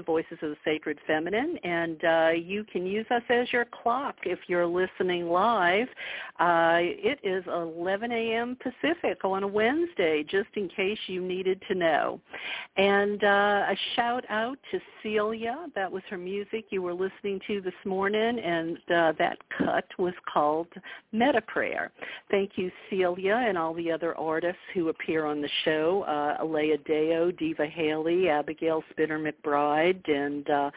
of Voices of the Sacred Feminine, and uh, you can use us as your clock if you're listening live. Uh, it is 11 a.m. Pacific on a Wednesday, just in case you needed to know. And uh, a shout out to Celia. That was her music you were listening to this morning, and uh, that cut was called Meta Prayer. Thank you, Celia, and all the other artists who appear on the show, uh, Alea Deo, Diva Haley, Abigail Spinner McBride, and uh,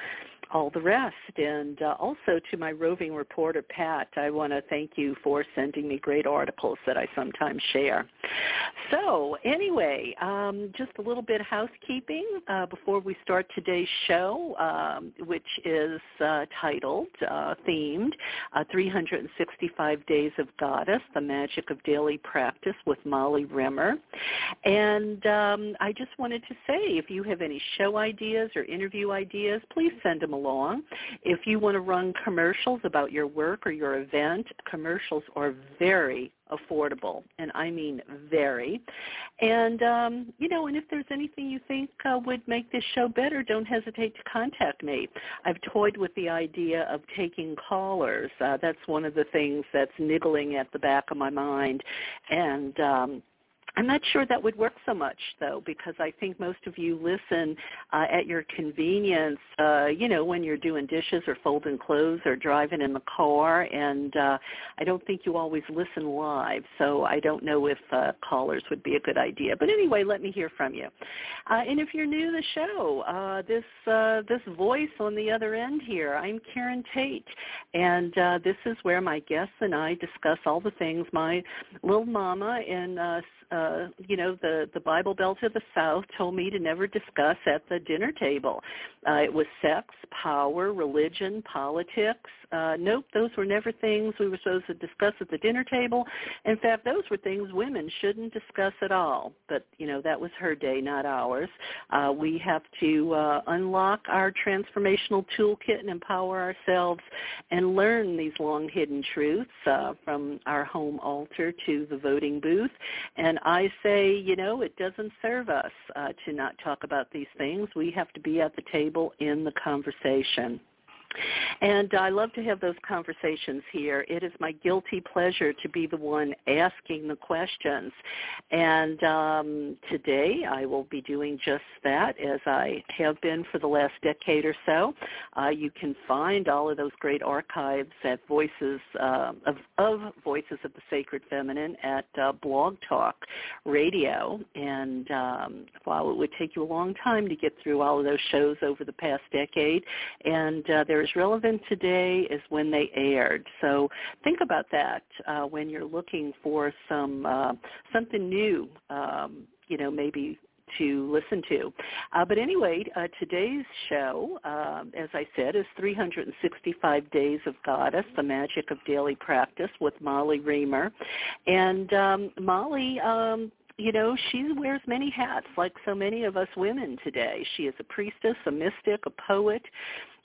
all the rest. And uh, also to my roving reporter, Pat, I want to thank you for sending me great articles that I sometimes share. So anyway, um, just a little bit of housekeeping uh, before we start today's show, um, which is uh, titled, uh, themed, uh, 365 Days of Goddess, The Magic of Daily Practice with Molly Remer. And um, I just wanted to say, if you have any show ideas or interview ideas, please send them along. If you want to run commercials about your work or your event, commercials are very affordable, and I mean very. And um, you know, and if there's anything you think uh, would make this show better, don't hesitate to contact me. I've toyed with the idea of taking callers. Uh, that's one of the things that's niggling at the back of my mind, and um, I'm not sure that would work so much though, because I think most of you listen uh, at your convenience, uh, you know, when you're doing dishes or folding clothes or driving in the car, and uh, I don't think you always listen live, so I don't know if uh, callers would be a good idea. But anyway, let me hear from you. Uh, and if you're new to the show, uh, this uh, this voice on the other end here, I'm Karen Tate, and uh, this is where my guests and I discuss all the things my little mama and uh, uh, you know, the, the Bible Belt of the South told me to never discuss at the dinner table. Uh, it was sex, power, religion, politics. Uh, nope, those were never things we were supposed to discuss at the dinner table. In fact, those were things women shouldn't discuss at all. But, you know, that was her day, not ours. Uh, we have to uh, unlock our transformational toolkit and empower ourselves and learn these long hidden truths uh, from our home altar to the voting booth. And I say, you know, it doesn't serve us uh, to not talk about these things. We have to be at the table in the conversation. And I love to have those conversations here. It is my guilty pleasure to be the one asking the questions. And um, today I will be doing just that as I have been for the last decade or so. Uh, you can find all of those great archives at Voices uh, of, of, Voices of the Sacred Feminine at uh, Blog Talk Radio. And um, while it would take you a long time to get through all of those shows over the past decade, and uh, there as relevant today as when they aired. So think about that uh, when you're looking for some uh, something new. Um, you know, maybe to listen to. Uh, but anyway, uh, today's show, uh, as I said, is 365 Days of Goddess, the Magic of Daily Practice with Molly Remer. And um, Molly, um, you know, she wears many hats like so many of us women today. She is a priestess, a mystic, a poet.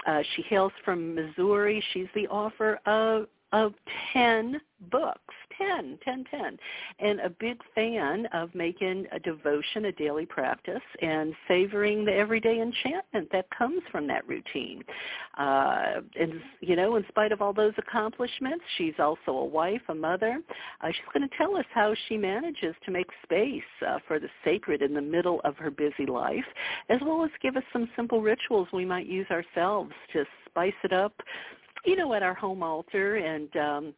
Uh, she hails from Missouri. She's the author of of 10 books, 10, 10, 10, and a big fan of making a devotion a daily practice and savoring the everyday enchantment that comes from that routine. Uh, and, you know, in spite of all those accomplishments, she's also a wife, a mother. Uh, she's going to tell us how she manages to make space uh, for the sacred in the middle of her busy life, as well as give us some simple rituals we might use ourselves to spice it up, you know, at our home altar and um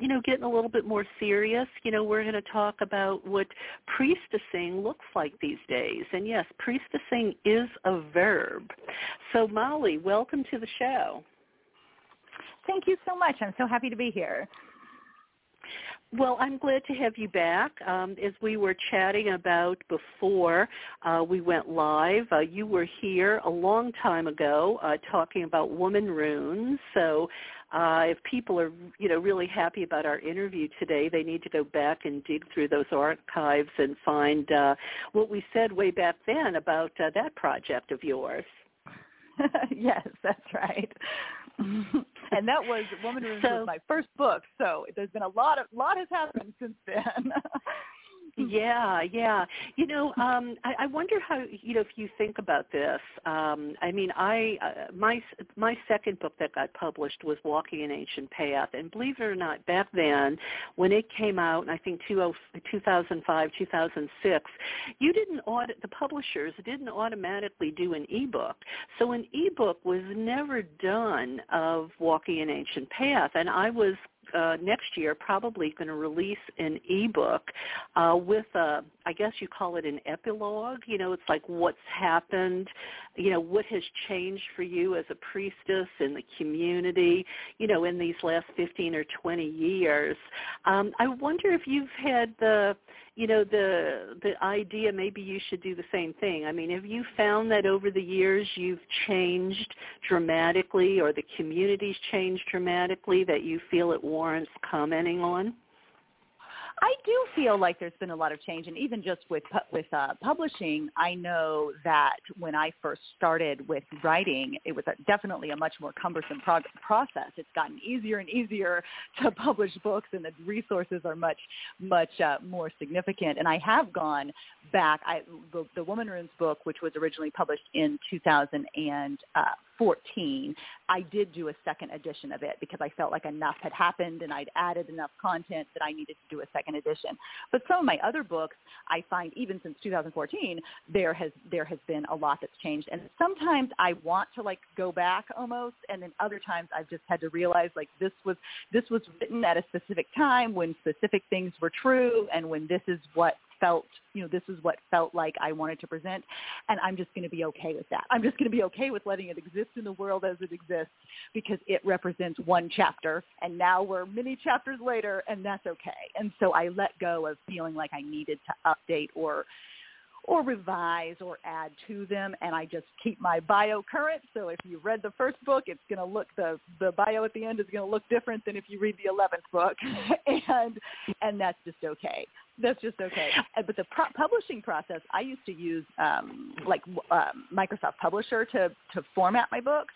you know, getting a little bit more serious, you know, we're going to talk about what priestessing looks like these days. And yes, priestessing is a verb. So Molly, welcome to the show. Thank you so much. I'm so happy to be here. Well, I'm glad to have you back. Um, as we were chatting about before uh, we went live, uh, you were here a long time ago uh, talking about woman runes. So uh, if people are, you know, really happy about our interview today, they need to go back and dig through those archives and find uh, what we said way back then about uh, that project of yours. yes, that's right. and that was Woman Runes so, was my first book, so there's been a lot of lot has happened since then. yeah, yeah. You know, um, I, I wonder how you know if you think about this. Um, I mean, I uh, my my second book that got published was Walking an Ancient Path, and believe it or not, back then when it came out, I think 2005, 2006, you didn't audit the publishers didn't automatically do an ebook, so an ebook was never done of Walking an Ancient Path, and I was uh, next year probably going to release an ebook uh, with a, I guess you call it an epilogue. You know, it's like what's happened, you know, what has changed for you as a priestess in the community, you know, in these last 15 or 20 years. Um, I wonder if you've had the, you know, the the idea maybe you should do the same thing. I mean, have you found that over the years you've changed dramatically or the community's changed dramatically that you feel it warrants commenting on? I do feel like there's been a lot of change, and even just with with uh, publishing, I know that when I first started with writing, it was a, definitely a much more cumbersome prog- process. It's gotten easier and easier to publish books, and the resources are much much uh, more significant. And I have gone back. I the, the Woman Runes book, which was originally published in 2000 and uh, 14, I did do a second edition of it because I felt like enough had happened and I'd added enough content that I needed to do a second edition. But some of my other books, I find even since 2014, there has there has been a lot that's changed. And sometimes I want to like go back almost, and then other times I've just had to realize like this was this was written at a specific time when specific things were true, and when this is what felt, you know, this is what felt like I wanted to present, and I'm just going to be okay with that. I'm just going to be okay with letting it exist in the world as it exists because it represents one chapter, and now we're many chapters later, and that's okay. And so I let go of feeling like I needed to update or or revise or add to them and I just keep my bio current. So if you read the first book, it's going to look the the bio at the end is going to look different than if you read the 11th book. and and that's just okay. That's just okay. But the pro- publishing process, I used to use um, like um, Microsoft Publisher to to format my books,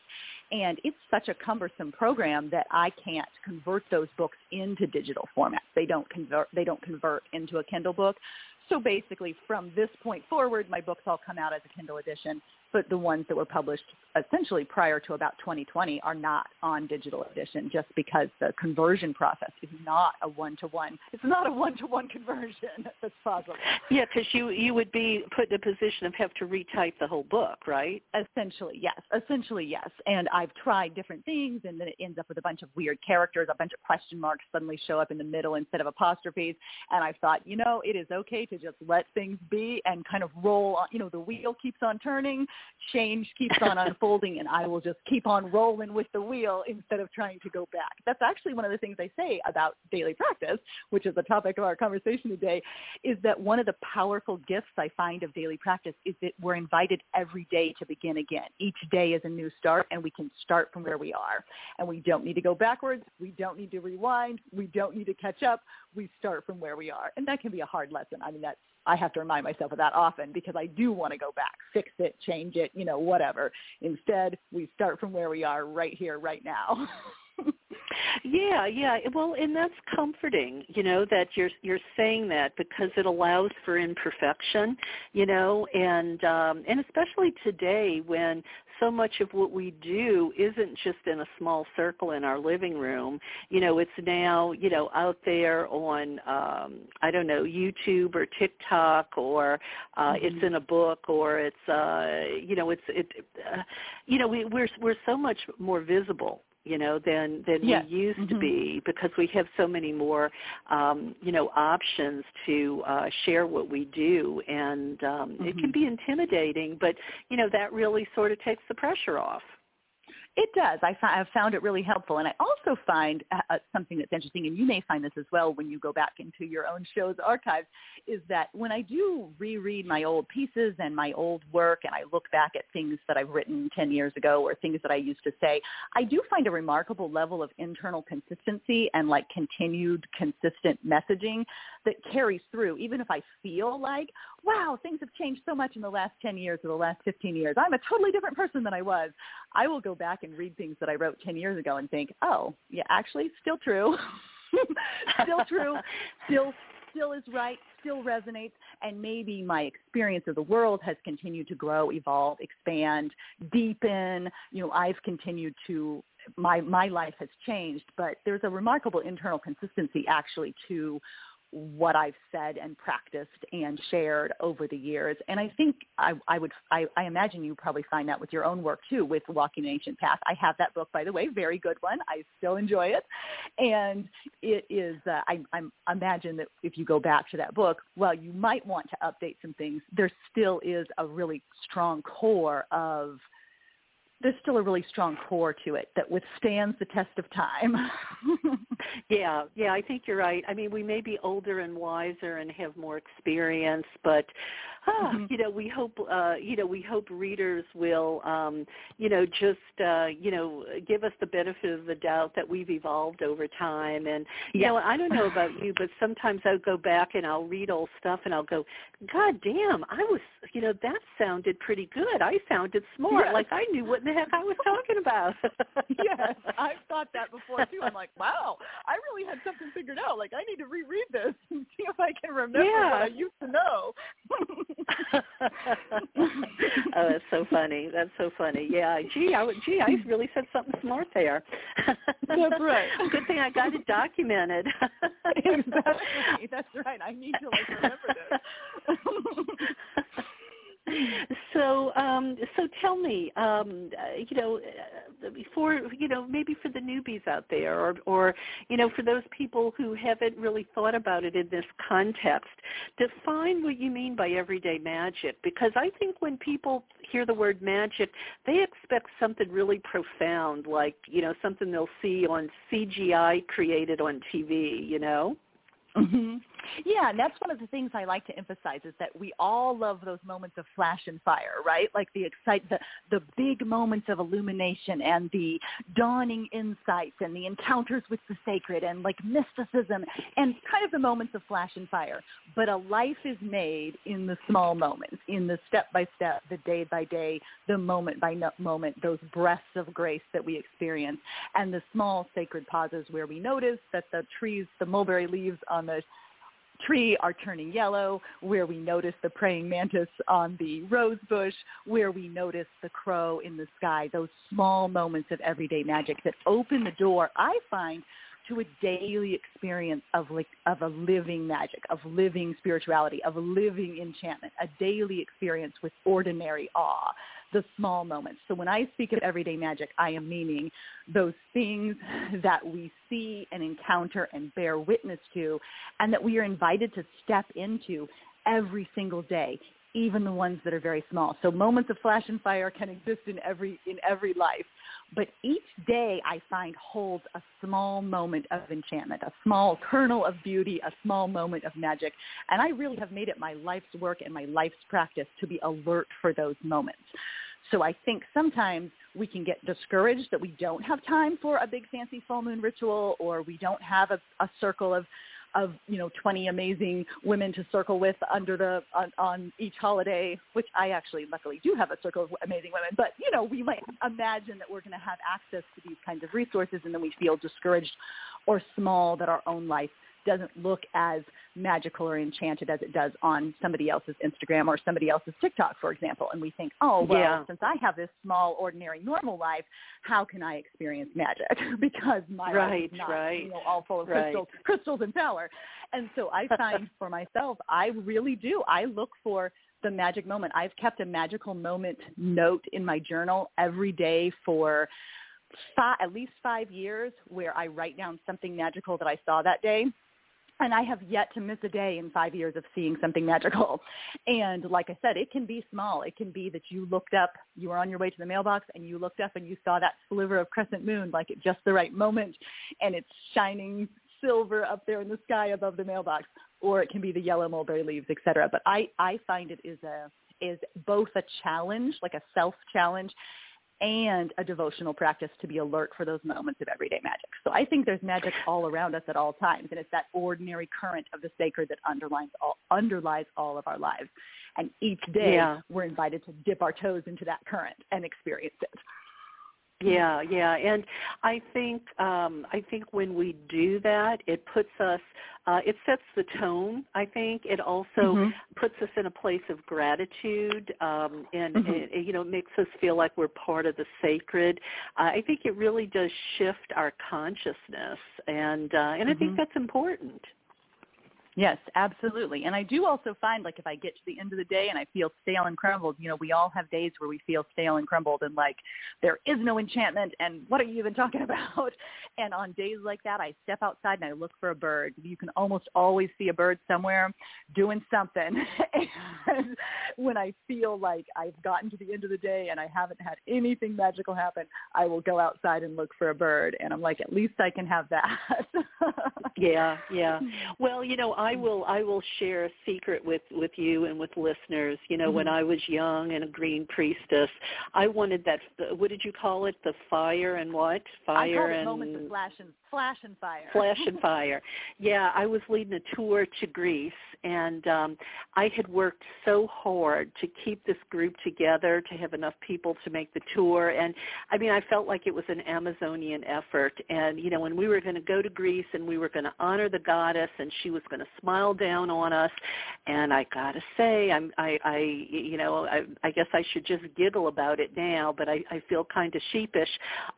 and it's such a cumbersome program that I can't convert those books into digital formats. They don't convert. They don't convert into a Kindle book. So basically, from this point forward, my books all come out as a Kindle edition, but the ones that were published essentially prior to about 2020 are not on digital edition just because the conversion process is not a one-to-one. It's not a one-to-one conversion that's possible. Yeah, because you, you would be put in a position of have to retype the whole book, right? Essentially, yes. Essentially, yes. And I've tried different things, and then it ends up with a bunch of weird characters. A bunch of question marks suddenly show up in the middle instead of apostrophes. And I've thought, you know, it is okay to just let things be and kind of roll on. You know, the wheel keeps on turning, change keeps on unfolding, and I will just keep on rolling with the wheel instead of trying to go back. That's actually one of the things I say about daily practice, which is the topic of our conversation today, is that one of the powerful gifts I find of daily practice is that we're invited every day to begin again. Each day is a new start, and we can start from where we are. And we don't need to go backwards. We don't need to rewind. We don't need to catch up. We start from where we are. And that can be a hard lesson. I mean, that's I have to remind myself of that often because I do want to go back, fix it, change it, you know, whatever. Instead, we start from where we are right here, right now. yeah, yeah. Well, and that's comforting, you know, that you're you're saying that because it allows for imperfection, you know, and um and especially today when so much of what we do isn't just in a small circle in our living room. You know, it's now, you know, out there on um I don't know, YouTube or TikTok or uh mm-hmm. it's in a book or it's uh you know, it's it uh, you know, we we're we're so much more visible you know than than yes. we used mm-hmm. to be because we have so many more um you know options to uh share what we do and um mm-hmm. it can mm-hmm. be intimidating but you know that really sort of takes the pressure off It does. I have found it really helpful, and I also find uh, uh, something that's interesting, and you may find this as well when you go back into your own show's archives, is that when I do reread my old pieces and my old work, and I look back at things that I've written ten years ago or things that I used to say, I do find a remarkable level of internal consistency and like continued consistent messaging that carries through, even if I feel like, wow, things have changed so much in the last 10 years or the last 15 years. I'm a totally different person than I was. I will go back and read things that I wrote 10 years ago and think, oh, yeah, actually, still true. still true. Still still is right, still resonates, and maybe my experience of the world has continued to grow, evolve, expand, deepen. You know, I've continued to my my life has changed, but there's a remarkable internal consistency actually to what I've said and practiced and shared over the years. And I think I, I would, I, I imagine you probably find that with your own work too, with Walking the Ancient Path. I have that book, by the way, very good one. I still enjoy it. And it is, uh, I, I imagine that if you go back to that book, well, you might want to update some things. There still is a really strong core of there's still a really strong core to it that withstands the test of time. yeah, yeah, I think you're right. I mean, we may be older and wiser and have more experience, but mm-hmm. you know, we hope uh, you know, we hope readers will um, you know, just uh, you know, give us the benefit of the doubt that we've evolved over time and you yeah. know, I don't know about you, but sometimes I'll go back and I'll read old stuff and I'll go, God damn, I was you know, that sounded pretty good. I sounded smart. Yes. Like I knew what in the heck I was talking about. yes, I've thought that before too. I'm like, wow, I really had something figured out. Like I need to reread this and see if I can remember yeah. what I used to know. oh, that's so funny. That's so funny. Yeah, gee, I gee, I really said something smart there. That's right. Good thing I got it documented. exactly. That's right. I need to like remember this so um so tell me um uh, you know uh, before you know maybe for the newbies out there or or you know for those people who haven't really thought about it in this context define what you mean by everyday magic. Because i think when people hear the word magic they expect something really profound like you know something they'll see on cgi created on tv you know Mm-hmm. Yeah, and that's one of the things I like to emphasize is that we all love those moments of flash and fire, right? Like the excite the the big moments of illumination and the dawning insights and the encounters with the sacred and like mysticism and kind of the moments of flash and fire. But a life is made in the small moments, in the step by step, the day by day, the moment by moment, those breaths of grace that we experience and the small sacred pauses where we notice that the trees, the mulberry leaves on on the tree are turning yellow, where we notice the praying mantis on the rose bush, where we notice the crow in the sky, those small moments of everyday magic that open the door, I find, to a daily experience of like of a living magic, of living spirituality, of living enchantment, a daily experience with ordinary awe the small moments. So when I speak of everyday magic, I am meaning those things that we see and encounter and bear witness to and that we are invited to step into every single day, even the ones that are very small. So moments of flash and fire can exist in every in every life, but each day I find holds a small moment of enchantment, a small kernel of beauty, a small moment of magic, and I really have made it my life's work and my life's practice to be alert for those moments. So I think sometimes we can get discouraged that we don't have time for a big fancy full moon ritual or we don't have a, a circle of of you know 20 amazing women to circle with under the on, on each holiday which i actually luckily do have a circle of amazing women. But you know we might imagine that we're going to have access to these kinds of resources and then we feel discouraged or small that our own life doesn't look as magical or enchanted as it does on somebody else's Instagram or somebody else's TikTok, for example. And we think, oh, well, yeah. since I have this small, ordinary, normal life, how can I experience magic? because my right, life is not right. you know, all full of right. crystals, crystals and power. And so I find for myself, I really do. I look for the magic moment. I've kept a magical moment note in my journal every day for five, at least five years where I write down something magical that I saw that day and I have yet to miss a day in five years of seeing something magical. And like I said, it can be small. It can be that you looked up, you were on your way to the mailbox and you looked up and you saw that sliver of crescent moon like at just the right moment and it's shining silver up there in the sky above the mailbox. Or it can be the yellow mulberry leaves, etc. But I, I find it is a is both a challenge, like a self challenge, and a devotional practice to be alert for those moments of everyday magic. So I think there's magic all around us at all times, and it's that ordinary current of the sacred that underlines all, underlies all of our lives. And each day yeah. we're invited to dip our toes into that current and experience it. Yeah, yeah, and I think um, I think when we do that, it puts us, uh, it sets the tone. I think it also mm-hmm. puts us in a place of gratitude, um, and mm-hmm. it, you know, makes us feel like we're part of the sacred. Uh, I think it really does shift our consciousness, and uh, and I think mm-hmm. that's important. Yes, absolutely. And I do also find like if I get to the end of the day and I feel stale and crumbled, you know, we all have days where we feel stale and crumbled and like there is no enchantment and what are you even talking about? And on days like that, I step outside and I look for a bird. You can almost always see a bird somewhere doing something. and when I feel like I've gotten to the end of the day and I haven't had anything magical happen, I will go outside and look for a bird. And I'm like, at least I can have that. yeah, yeah. Mm-hmm. Well, you know, I will I will share a secret with with you and with listeners. You know, mm-hmm. when I was young and a green priestess, I wanted that. What did you call it? The fire and what? Fire I and moments of flash and flash and fire. Flash and fire. Yeah, I was leading a tour to Greece, and um, I had worked so hard to keep this group together to have enough people to make the tour, and I mean, I felt like it was an Amazonian effort. And you know, when we were going to go to Greece and we were going to honor the goddess, and she was going to smile down on us. And I gotta say, I'm, I, I, you know, I, I guess I should just giggle about it now, but I, I feel kind of sheepish.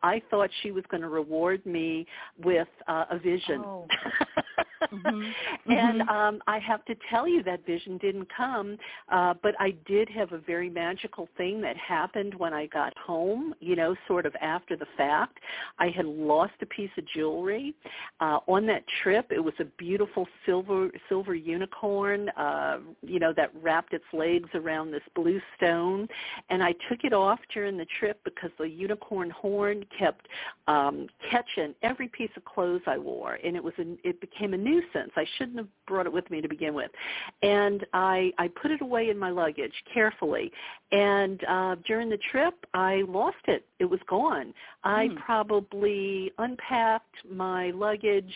I thought she was going to reward me with uh, a vision. Oh. mm-hmm. and mm-hmm. um, I have to tell you that vision didn't come, uh, but I did have a very magical thing that happened when I got home. You know, sort of after the fact. I had lost a piece of jewelry uh, on that trip. It was a beautiful silver silver unicorn. Uh, you know, that wrapped its legs around this blue stone, and I took it off during the trip because the unicorn horn kept um, catching every piece of clothes I wore, and it was a, it became a nuisance. I shouldn't have brought it with me to begin with, and I I put it away in my luggage carefully, and uh, during the trip I lost it. It was gone. I hmm. probably unpacked my luggage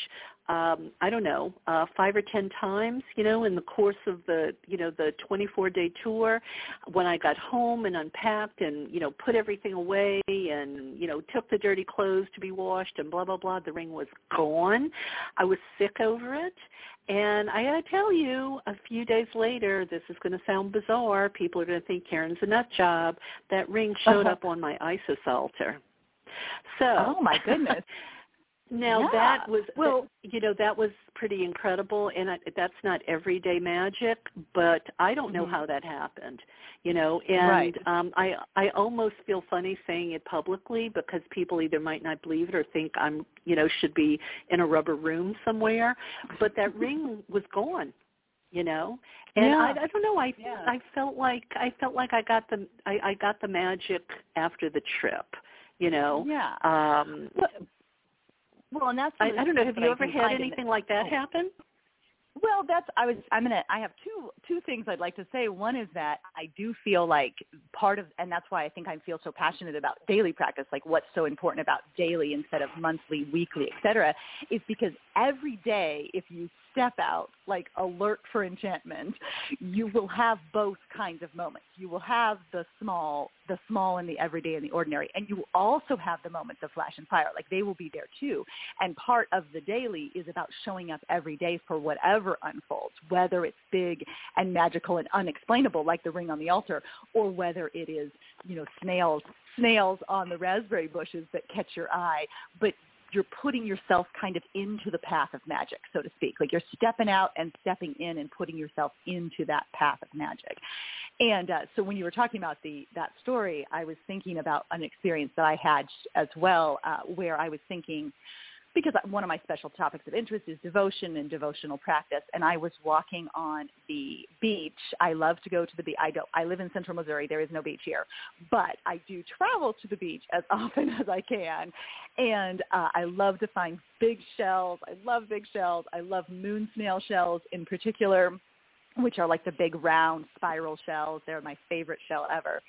um, I don't know, uh, five or ten times, you know, in the course of the, you know, the 24-day tour. When I got home and unpacked and, you know, put everything away and, you know, took the dirty clothes to be washed and blah, blah, blah, the ring was gone. I was sick over it. And I got to tell you, a few days later, this is going to sound bizarre. People are going to think Karen's a nut job. That ring showed uh-huh. up on my Isis altar. So, oh my goodness. Now yeah. that was well, you know that was pretty incredible, and I, that's not everyday magic, but I don't know mm-hmm. how that happened, you know. And right. um, I I almost feel funny saying it publicly because people either might not believe it or think I'm you know should be in a rubber room somewhere, but that ring was gone, you know. And yeah. I, I don't know. I yeah. I felt like I felt like I got the I, I got the magic after the trip, you know. Yeah. Um, well, well, and that's I, I don't know. Have you ever had anything like that oh. happen? Well, that's I was I'm gonna I have two two things I'd like to say. One is that I do feel like part of and that's why I think I feel so passionate about daily practice, like what's so important about daily instead of monthly, weekly, et cetera, is because every day if you step out like alert for enchantment, you will have both kinds of moments. You will have the small, the small and the everyday and the ordinary, and you will also have the moments of flash and fire. Like they will be there too. And part of the daily is about showing up every day for whatever unfolds, whether it's big and magical and unexplainable, like the ring on the altar, or whether it is, you know, snails snails on the raspberry bushes that catch your eye. But you're putting yourself kind of into the path of magic, so to speak. Like you're stepping out and stepping in and putting yourself into that path of magic. And uh, so when you were talking about the that story, I was thinking about an experience that I had as well, uh, where I was thinking, because one of my special topics of interest is devotion and devotional practice. And I was walking on the beach. I love to go to the beach. I don't. I live in Central Missouri. There is no beach here, but I do travel to the beach as often as I can. And uh, I love to find big shells. I love big shells. I love moon snail shells in particular which are like the big round spiral shells. They're my favorite shell ever.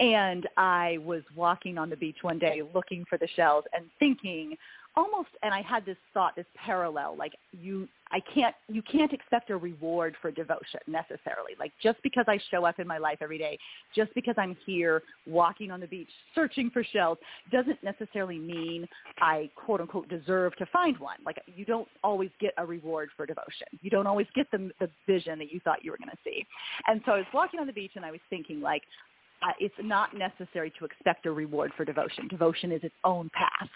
And I was walking on the beach one day looking for the shells and thinking almost and I had this thought, this parallel, like you I can't you can't expect a reward for devotion necessarily. Like just because I show up in my life every day, just because I'm here walking on the beach searching for shells doesn't necessarily mean I quote unquote deserve to find one. Like you don't always get a reward for devotion. You don't always get the the vision that you thought you were going to see. And so I was walking on the beach and I was thinking like uh, it's not necessary to expect a reward for devotion. Devotion is its own path.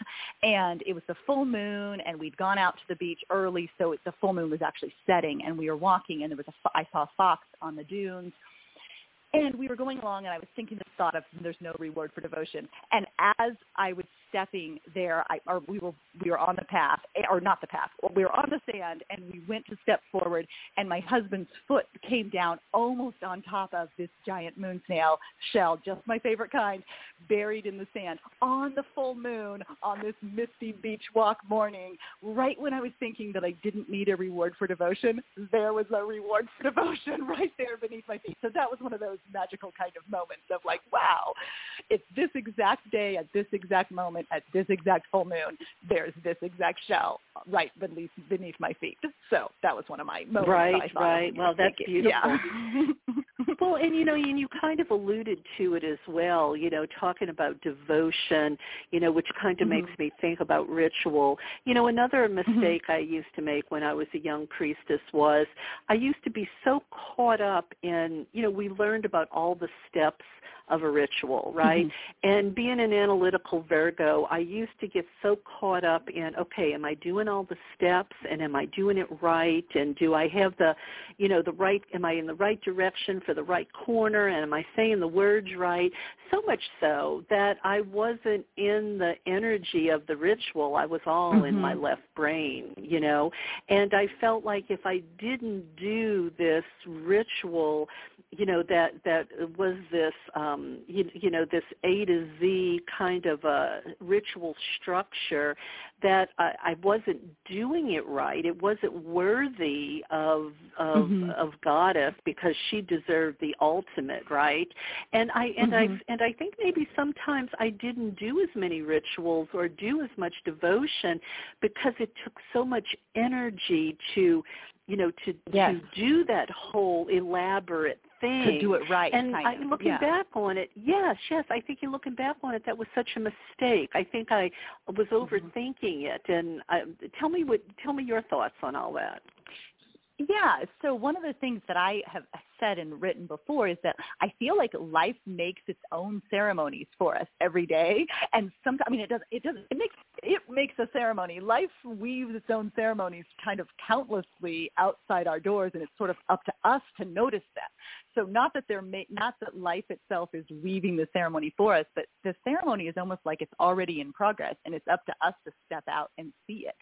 And it was the full moon, and we'd gone out to the beach early, so it, the full moon was actually setting, and we were walking, and there was a, I saw a fox on the dunes, and we were going along, and I was thinking the thought of there's no reward for devotion. And as I was stepping there, I, or we were we were on the path, eh, or not the path, we were on the sand, and we went to step forward, and my husband's foot came down almost on top of this giant moon snail shell, just my favorite kind, buried in the sand on the full moon on this misty beach walk morning. Right when I was thinking that I didn't need a reward for devotion, there was a reward for devotion right there beneath my feet. So that was one of those magical kind of moments of like, wow, it's this exact day at this exact moment at this exact full moon, there's this exact shell right beneath beneath my feet. So that was one of my moments. Right, right. Well, that's beautiful. Yeah. well, and you know, and you kind of alluded to it as well. You know, talking about devotion. You know, which kind of mm-hmm. makes me think about ritual. You know, another mm-hmm. mistake mm-hmm. I used to make when I was a young priestess was I used to be so caught up in. You know, we learned about all the steps of a ritual, right? Mm-hmm. And being an analytical Virgo, I used to get so caught up in, okay, am I doing all the steps and am I doing it right? And do I have the, you know, the right, am I in the right direction for the right corner? And am I saying the words right? So much so that I wasn't in the energy of the ritual. I was all mm-hmm. in my mm-hmm. left brain, you know? And I felt like if I didn't do this ritual, you know, that, that was this, um, um, you, you know this A to Z kind of a ritual structure that I, I wasn't doing it right. It wasn't worthy of of, mm-hmm. of goddess because she deserved the ultimate, right? And I and mm-hmm. I and I think maybe sometimes I didn't do as many rituals or do as much devotion because it took so much energy to you know to yes. to do that whole elaborate thing to do it right. And I, looking yeah. back on it, yes, yes, I think you're looking back on it, that was such a mistake. I think I was mm-hmm. overthinking it. And I, tell me what, tell me your thoughts on all that. Yeah. So one of the things that I have said and written before is that I feel like life makes its own ceremonies for us every day, and sometimes I mean it does it does it makes it makes a ceremony. Life weaves its own ceremonies kind of countlessly outside our doors, and it's sort of up to us to notice them. So not that they're ma- not that life itself is weaving the ceremony for us, but the ceremony is almost like it's already in progress, and it's up to us to step out and see it.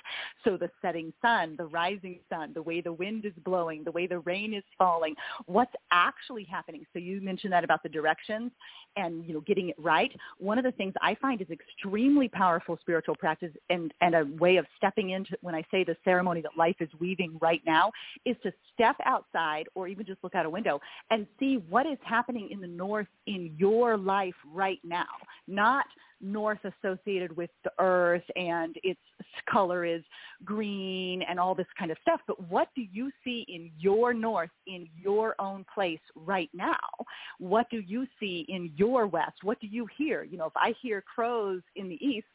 So the setting sun, the rising sun, the way the wind is blowing, the way the rain is falling, what's actually happening. So you mentioned that about the directions and you know getting it right. One of the things I find is extremely powerful spiritual practice and and a way of stepping into when I say the ceremony that life is weaving right now is to step outside or even just look out a window and see what is happening in the north in your life right now. Not north associated with the earth and its color is green and all this kind of stuff. But what do you see in your north, in your own place right now? What do you see in your west? What do you hear? You know, if I hear crows in the east,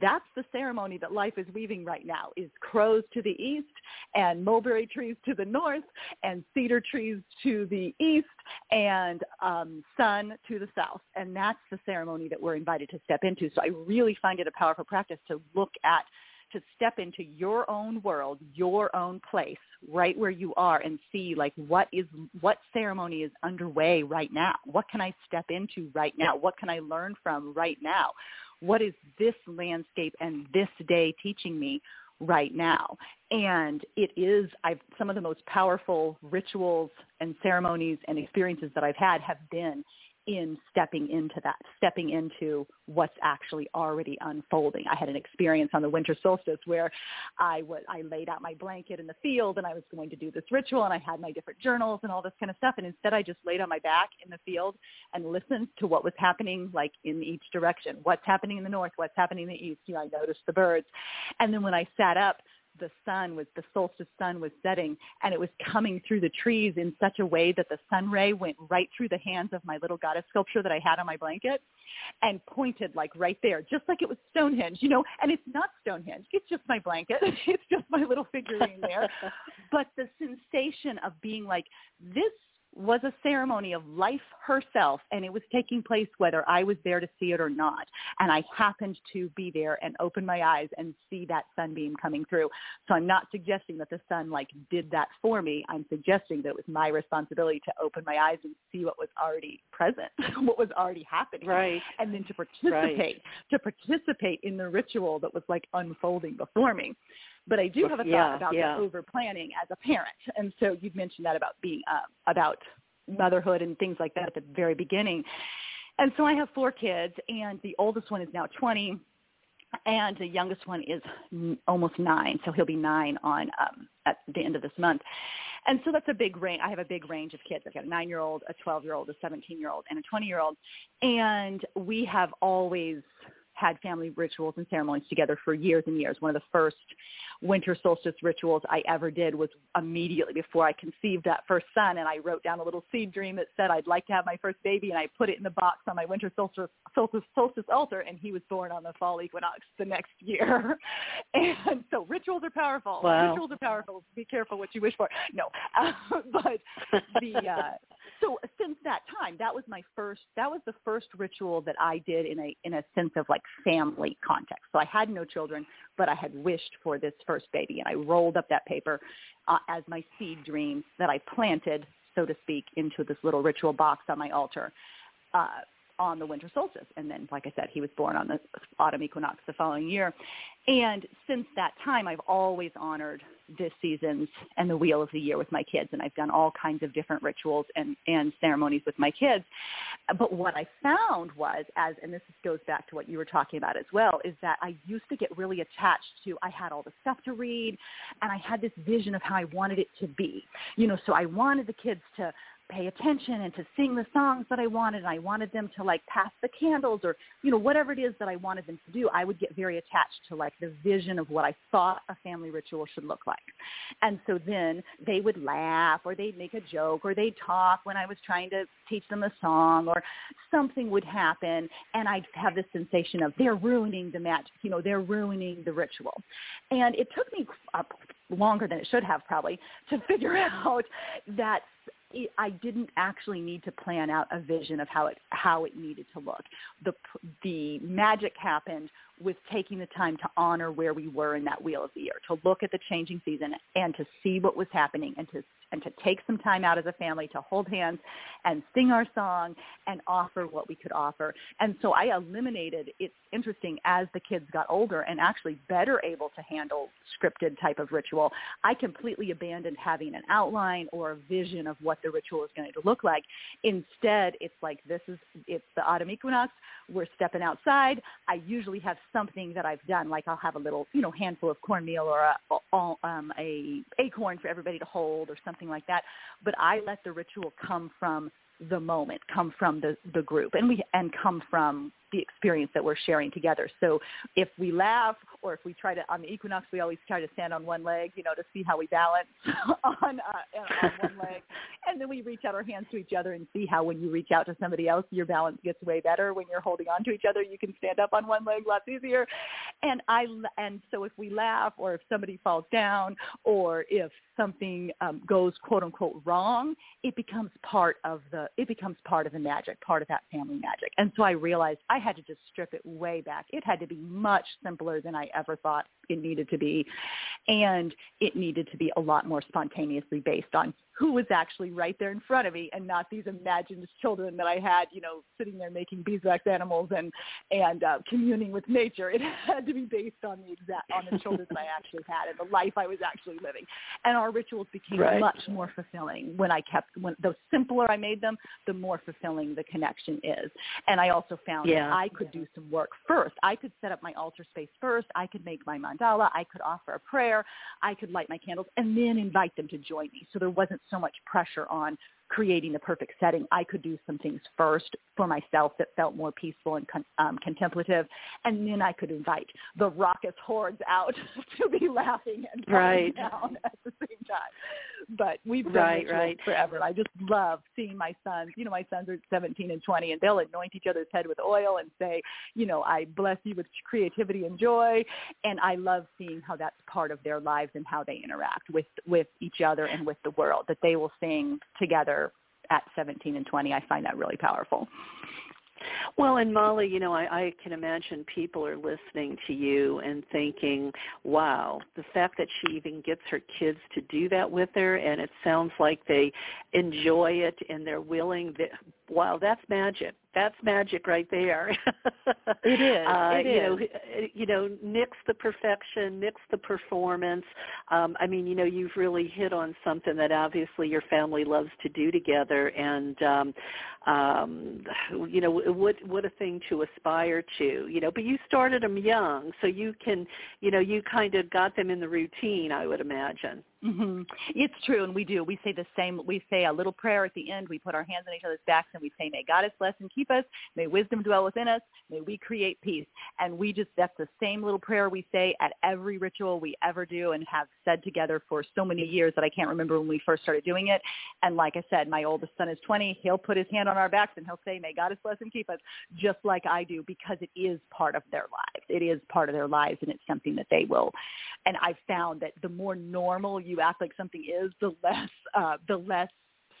that's the ceremony that life is weaving right now is crows to the east and mulberry trees to the north and cedar trees to the east and um, sun to the south. And that's the ceremony that we're invited to step into. So I really find it a powerful practice to look at to step into your own world, your own place, right where you are and see like what is what ceremony is underway right now? What can I step into right now? What can I learn from right now? What is this landscape and this day teaching me right now. And it is I've some of the most powerful rituals and ceremonies and experiences that I've had have been in stepping into that, stepping into what's actually already unfolding. I had an experience on the winter solstice where I was I laid out my blanket in the field and I was going to do this ritual and I had my different journals and all this kind of stuff and instead I just laid on my back in the field and listened to what was happening like in each direction. What's happening in the north, what's happening in the east, you know, I noticed the birds. And then when I sat up the sun was the solstice sun was setting and it was coming through the trees in such a way that the sun ray went right through the hands of my little goddess sculpture that I had on my blanket and pointed like right there just like it was Stonehenge you know? And it's not Stonehenge. It's just my blanket. It's just my little figurine there. But the sensation of being like this was a ceremony of life herself and it was taking place whether I was there to see it or not. And I happened to be there and open my eyes and see that sunbeam coming through. So I'm not suggesting that the sun like did that for me. I'm suggesting that it was my responsibility to open my eyes and see what was already present, what was already happening. Right. And then to participate, right. to participate in the ritual that was like unfolding before me. But I do have a thought yeah, about yeah. the over planning as a parent, and so you've mentioned that about being uh, about motherhood and things like that at the very beginning. And so I have four kids, and the oldest one is now 20, and the youngest one is n- almost nine, so he'll be nine on um, at the end of this month. And so that's a big range. I have a big range of kids. I've got a nine-year-old, a 12-year-old, a 17-year-old, and a 20-year-old. And we have always had family rituals and ceremonies together for years and years. One of the first winter solstice rituals I ever did was immediately before I conceived that first son, and I wrote down a little seed dream that said I'd like to have my first baby, and I put it in the box on my winter solstice, solstice, solstice altar, and he was born on the fall equinox the next year. and so rituals are powerful. Wow. Rituals are powerful. Be careful what you wish for. No, uh, but the uh, so since that time, that was my first. That was the first ritual that I did in a in a sense of like family context. So I had no children, but I had wished for this first baby, and I rolled up that paper uh, as my seed dream that I planted, so to speak, into this little ritual box on my altar. Uh, on the winter solstice. And then, like I said, he was born on the autumn equinox the following year. And since that time, I've always honored this seasons and the wheel of the year with my kids. And I've done all kinds of different rituals and, and ceremonies with my kids. But what I found was, as, and this goes back to what you were talking about as well, is that I used to get really attached to, I had all the stuff to read and I had this vision of how I wanted it to be. You know, so I wanted the kids to pay attention and to sing the songs that I wanted and I wanted them to like pass the candles or you know whatever it is that I wanted them to do I would get very attached to like the vision of what I thought a family ritual should look like. And so then they would laugh or they'd make a joke or they'd talk when I was trying to teach them a song or something would happen and I'd have this sensation of they're ruining the magic you know they're ruining the ritual. And it took me up longer than it should have probably to figure out that I didn't actually need to plan out a vision of how it how it needed to look. The the magic happened with taking the time to honor where we were in that wheel of the year, to look at the changing season and to see what was happening and to and to take some time out as a family to hold hands and sing our song and offer what we could offer. And so I eliminated, it's interesting, as the kids got older and actually better able to handle scripted type of ritual, I completely abandoned having an outline or a vision of what the ritual is going to look like. Instead, it's like this is, it's the autumn equinox, we're stepping outside. I usually have something that I've done, like I'll have a little, you know, handful of cornmeal or a, um, a acorn for everybody to hold or something something like that. But I let the ritual come from the moment, come from the, the group and we and come from the experience that we're sharing together. So if we laugh or if we try to on the equinox, we always try to stand on one leg, you know, to see how we balance on uh, on one leg, and then we reach out our hands to each other and see how when you reach out to somebody else, your balance gets way better. When you're holding on to each other, you can stand up on one leg lots easier. And I and so if we laugh or if somebody falls down or if something um, goes quote unquote wrong, it becomes part of the it becomes part of the magic, part of that family magic. And so I realized I had to just strip it way back. It had to be much simpler than I ever thought it needed to be. And it needed to be a lot more spontaneously based on who was actually right there in front of me and not these imagined children that I had, you know, sitting there making beeswax animals and and uh, communing with nature. It had to be based on the exact on the children that I actually had and the life I was actually living. And our rituals became right. much more fulfilling when I kept when the simpler I made them, the more fulfilling the connection is. And I also found yeah. that I could do some work first. I could set up my altar space first. I could make my mandala. I could offer a prayer. I could light my candles and then invite them to join me. So there wasn't so much pressure on creating the perfect setting, I could do some things first for myself that felt more peaceful and con- um, contemplative, and then I could invite the raucous hordes out to be laughing and right. down at the same time. But we've done right, right. forever. I just love seeing my sons. You know, my sons are 17 and 20, and they'll anoint each other's head with oil and say, you know, I bless you with creativity and joy. And I love seeing how that's part of their lives and how they interact with with each other and with the world. That they will sing together at 17 and 20. I find that really powerful. Well, and Molly, you know, I, I can imagine people are listening to you and thinking, wow, the fact that she even gets her kids to do that with her, and it sounds like they enjoy it and they're willing. Wow, that's magic that's magic right there. it is. Uh, it you is. know, you know, nix the perfection, nix the performance. Um, I mean, you know, you've really hit on something that obviously your family loves to do together, and um, um, you know, what what a thing to aspire to. You know, but you started them young, so you can, you know, you kind of got them in the routine. I would imagine. Mm-hmm. It's true, and we do. We say the same. We say a little prayer at the end. We put our hands on each other's backs, and we say, "May God bless and keep us. May wisdom dwell within us. May we create peace." And we just—that's the same little prayer we say at every ritual we ever do, and have said together for so many years that I can't remember when we first started doing it. And like I said, my oldest son is 20. He'll put his hand on our backs and he'll say, "May God bless and keep us," just like I do, because it is part of their lives. It is part of their lives, and it's something that they will. And I've found that the more normal you act like something is, the less uh, the less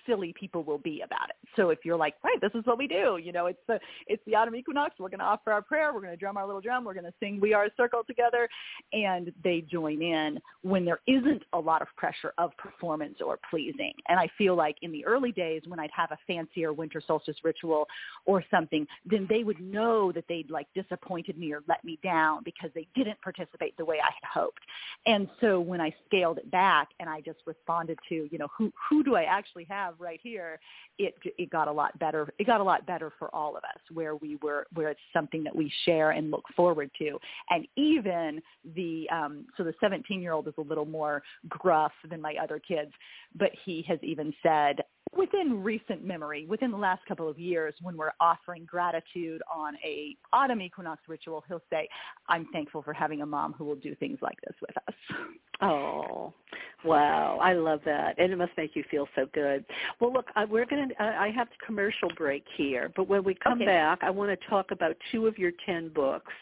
silly people will be about it. So if you're like, right, this is what we do, you know, it's the it's the autumn equinox. We're going to offer our prayer. We're going to drum our little drum. We're going to sing "We Are a Circle" together, and they join in when there isn't a lot of pressure of performance or pleasing. And I feel like in the early days when I'd have a fancier winter solstice ritual or something, then they would know that they'd like disappointed me or let me down because they didn't participate the way I had hoped. And so when I scaled it back and I just responded to, you know, who who do I actually have right here, it it got a lot better. It got a lot better for all of us, where we were where it's something that we share and look forward to. And even the um, so the 17 year old is a little more gruff than my other kids, but he has even said within recent memory, within the last couple of years, when we're offering gratitude on a autumn equinox ritual, he'll say, "I'm thankful for having a mom who will do things like this with us." Oh, wow! I love that, and it must make you feel so good. Well, look, I, we're going to. I have a commercial break here, but when we come okay. back, I want to talk about two of your ten books,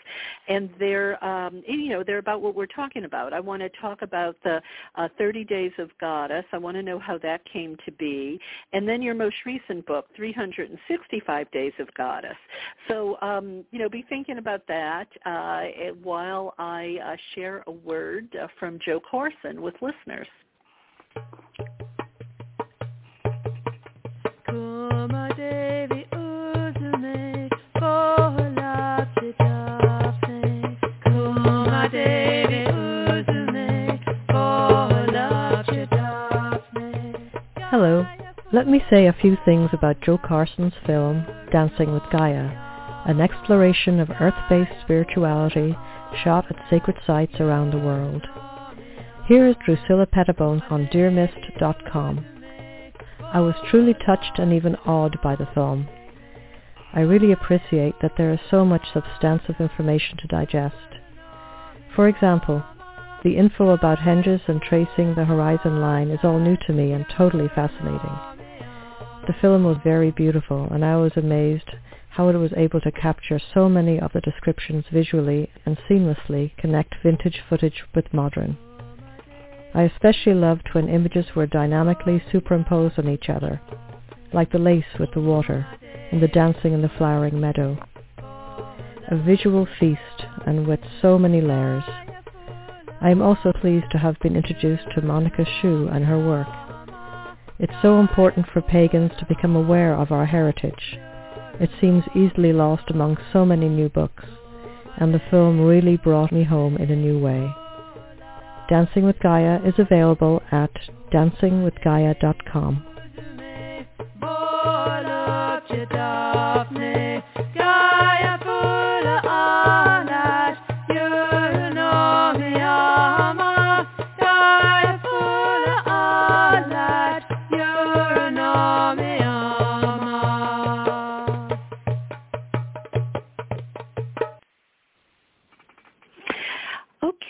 and they're, um, you know, they're about what we're talking about. I want to talk about the uh, Thirty Days of Goddess. I want to know how that came to be, and then your most recent book, 365 Days of Goddess. So, um, you know, be thinking about that uh, while I uh, share a word uh, from Joe Carson with listeners. Hello. Let me say a few things about Joe Carson's film, Dancing with Gaia, an exploration of earth-based spirituality shot at sacred sites around the world. Here is Drusilla Pettibone on DearMist.com. I was truly touched and even awed by the film. I really appreciate that there is so much substantive information to digest. For example, the info about henges and tracing the horizon line is all new to me and totally fascinating. The film was very beautiful and I was amazed how it was able to capture so many of the descriptions visually and seamlessly connect vintage footage with modern. I especially loved when images were dynamically superimposed on each other, like the lace with the water and the dancing in the flowering meadow. A visual feast and with so many layers. I am also pleased to have been introduced to Monica Sjöö and her work. It's so important for pagans to become aware of our heritage. It seems easily lost among so many new books, and the film really brought me home in a new way. Dancing with Gaia is available at dancingwithgaia.com.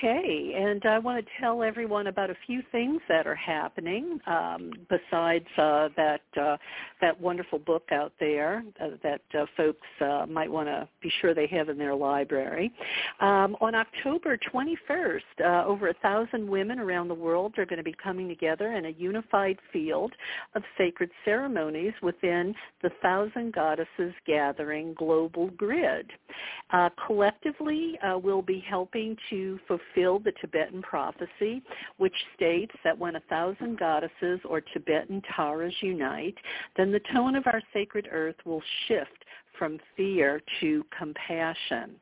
and I want to tell everyone about a few things that are happening um, besides uh, that uh, that wonderful book out there uh, that uh, folks uh, might want to be sure they have in their library. Um, on October 21st, uh, over a thousand women around the world are going to be coming together in a unified field of sacred ceremonies within the Thousand Goddesses Gathering Global Grid. collectively, we'll be helping to fulfill the Tibetan prophecy, which states that when a thousand goddesses or Tibetan Taras unite, then the tone of our sacred earth will shift from fear to compassion.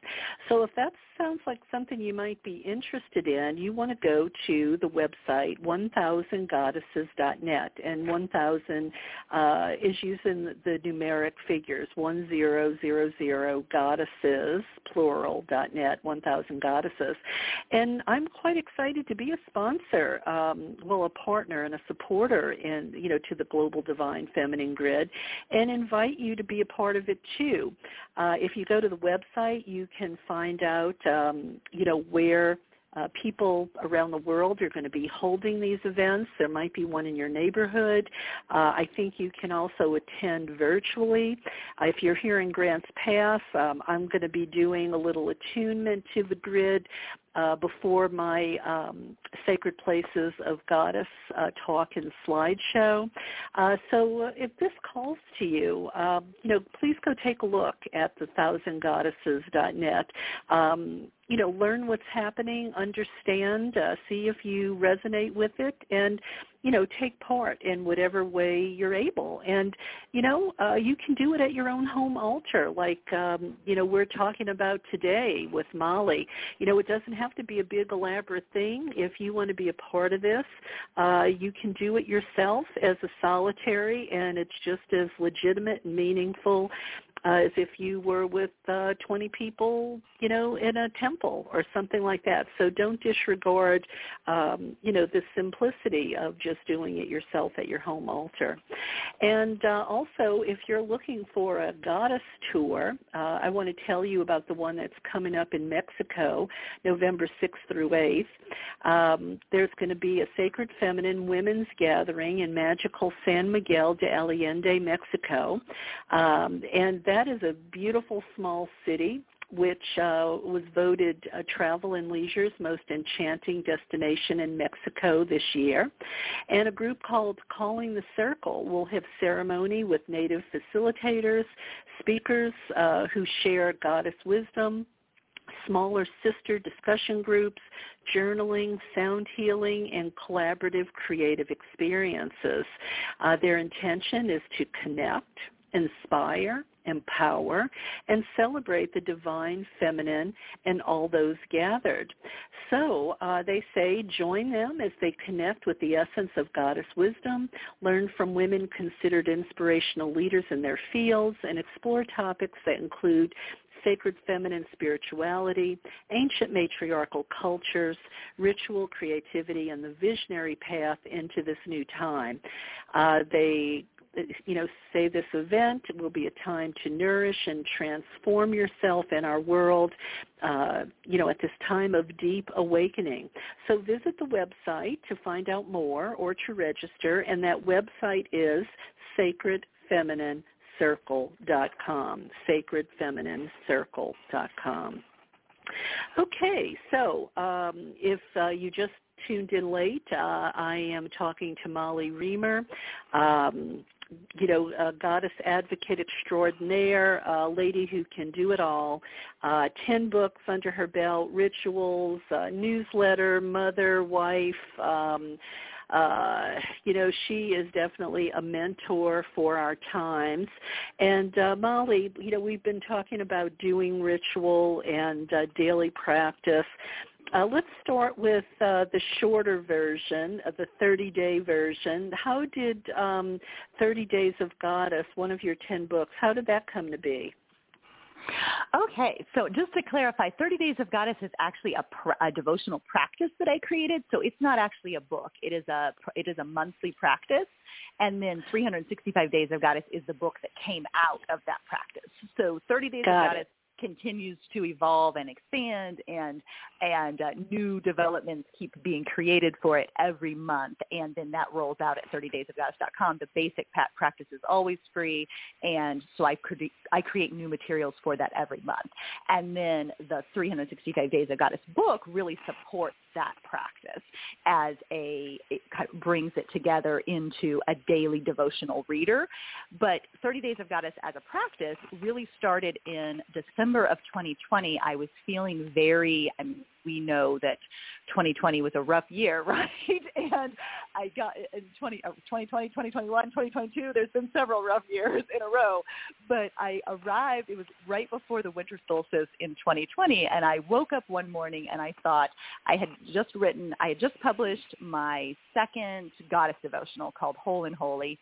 So if that sounds like something you might be interested in, you want to go to the website 1000goddesses.net and 1000 uh, is using the numeric figures 1000 goddesses plural .net 1000 goddesses. And I'm quite excited to be a sponsor, um, well a partner and a supporter in you know to the global divine feminine grid and invite you to be a part of it too. Uh, if you go to the website, you can find out, um, you know, where uh, people around the world are going to be holding these events. There might be one in your neighborhood. Uh, I think you can also attend virtually. Uh, if you're here in Grants Pass, um, I'm going to be doing a little attunement to the grid uh, before my um, Sacred Places of Goddess uh, talk and slideshow. Uh, so uh, if this calls to you, um, you know, please go take a look at the thousandgoddesses.net. Um, you know, learn what's happening, understand, uh, see if you resonate with it, and you know, take part in whatever way you're able. And, you know, uh, you can do it at your own home altar like, um, you know, we're talking about today with Molly. You know, it doesn't have to be a big elaborate thing. If you want to be a part of this, uh, you can do it yourself as a solitary and it's just as legitimate and meaningful uh, as if you were with uh, 20 people, you know, in a temple or something like that. So don't disregard, um, you know, the simplicity of just doing it yourself at your home altar. And uh, also, if you're looking for a goddess tour, uh, I want to tell you about the one that's coming up in Mexico, November 6th through 8th. Um, there's going to be a Sacred Feminine Women's Gathering in magical San Miguel de Allende, Mexico. Um, and that is a beautiful small city which uh, was voted uh, Travel and Leisure's most enchanting destination in Mexico this year. And a group called Calling the Circle will have ceremony with native facilitators, speakers uh, who share goddess wisdom, smaller sister discussion groups, journaling, sound healing, and collaborative creative experiences. Uh, their intention is to connect, inspire, empower, and celebrate the divine feminine and all those gathered. So uh, they say join them as they connect with the essence of goddess wisdom, learn from women considered inspirational leaders in their fields, and explore topics that include sacred feminine spirituality, ancient matriarchal cultures, ritual creativity, and the visionary path into this new time. Uh, they you know, say this event will be a time to nourish and transform yourself in our world, uh, you know, at this time of deep awakening. So visit the website to find out more or to register, and that website is sacredfeminine.circle.com, sacredfeminine.circle.com. Okay, so um, if uh, you just tuned in late, uh, I am talking to Molly Remer. Um, you know, a goddess advocate extraordinaire, a lady who can do it all. Uh, Ten books under her belt, rituals, uh, newsletter, mother, wife, um, uh, you know, she is definitely a mentor for our times. And uh, Molly, you know, we've been talking about doing ritual and uh, daily practice. Uh, let's start with uh, the shorter version, uh, the 30-day version. How did um, 30 Days of Goddess, one of your 10 books, how did that come to be? Okay, so just to clarify, 30 Days of Goddess is actually a, pr- a, devotional practice that I created. So it's not actually a book. It is a it is a monthly practice, and then 365 Days of Goddess is the book that came out of that practice. So 30 Days Got of it. Goddess continues to evolve and expand and and uh, new developments keep being created for it every month and then that rolls out at 30daysofgoddess.com the basic pat practice is always free and so I cre- I create new materials for that every month. And then the 365 days of goddess book really supports that practice as a it kind of brings it together into a daily devotional reader. But 30 days of goddess as a practice really started in December Of 2020, I was feeling very, I mean, we know that 2020 was a rough year, right? And I got in 20, uh, 2020, 2021, 2022, there's been several rough years in a row. But I arrived, it was right before the winter solstice in 2020, and I woke up one morning and I thought I had just written, I had just published my second goddess devotional called Whole and Holy.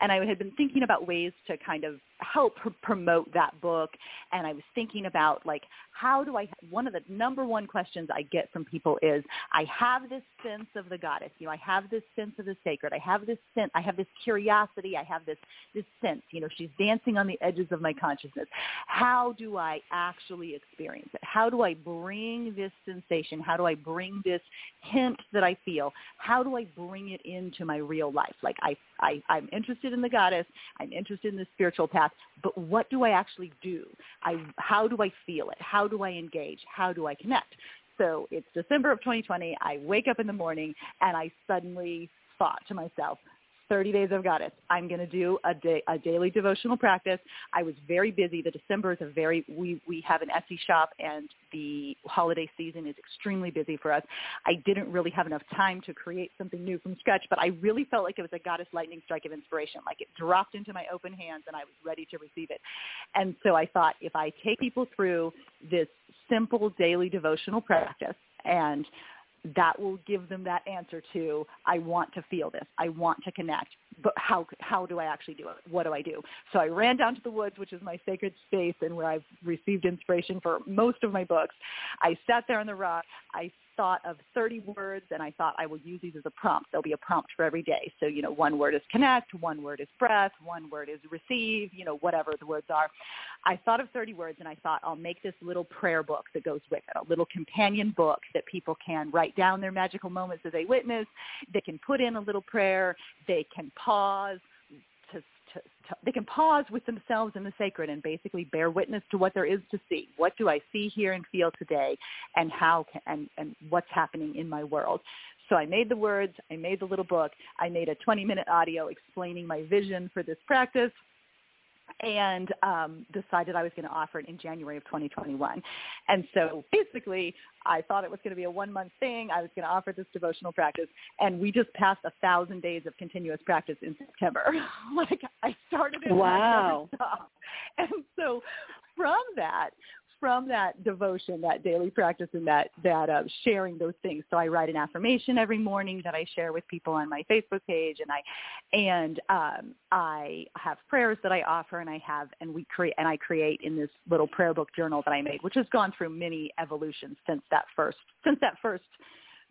And I had been thinking about ways to kind of help pr- promote that book. And I was thinking about like, how do I, one of the number one questions I get from people is, I have this sense of the goddess. You know, I have this sense of the sacred. I have this sense, I have this curiosity. I have this, this sense, you know, she's dancing on the edges of my consciousness. How do I actually experience it? How do I bring this sensation? How do I bring this hint that I feel? How do I bring it into my real life? Like I, I, I'm interested in the goddess. I'm interested in the spiritual path, but what do I actually do? I, how do I feel it? How do I engage? How do I connect? So it's December of 2020. I wake up in the morning and I suddenly thought to myself, 30 Days of Goddess. I'm going to do a, day, a daily devotional practice. I was very busy. The December is a very, we, we have an Etsy shop and the holiday season is extremely busy for us. I didn't really have enough time to create something new from scratch, but I really felt like it was a Goddess lightning strike of inspiration. Like it dropped into my open hands and I was ready to receive it. And so I thought if I take people through this simple daily devotional practice and that will give them that answer to I want to feel this. I want to connect. But how how do I actually do it? What do I do? So I ran down to the woods, which is my sacred space and where I've received inspiration for most of my books. I sat there on the rock. I thought of 30 words and I thought I will use these as a prompt. There'll be a prompt for every day. So, you know, one word is connect, one word is breath, one word is receive, you know, whatever the words are. I thought of 30 words and I thought I'll make this little prayer book that goes with it, a little companion book that people can write down their magical moments as they witness. They can put in a little prayer. They can pause to, to, they can pause with themselves in the sacred and basically bear witness to what there is to see. What do I see, hear, and feel today, and how can, and and what's happening in my world. So I made the words, I made the little book, I made a 20-minute audio explaining my vision for this practice, and um, decided I was going to offer it in January of 2021. And so basically, I thought it was going to be a one-month thing. I was going to offer this devotional practice, and we just passed a thousand days of continuous practice in September. like I started it, wow. And, and so from that, from that devotion, that daily practice, and that that uh, sharing those things. So I write an affirmation every morning that I share with people on my Facebook page, and I and um, I have prayers that I offer, and I have and we create and I create in this little prayer book journal that I made, which has gone through many evolutions since that first since that first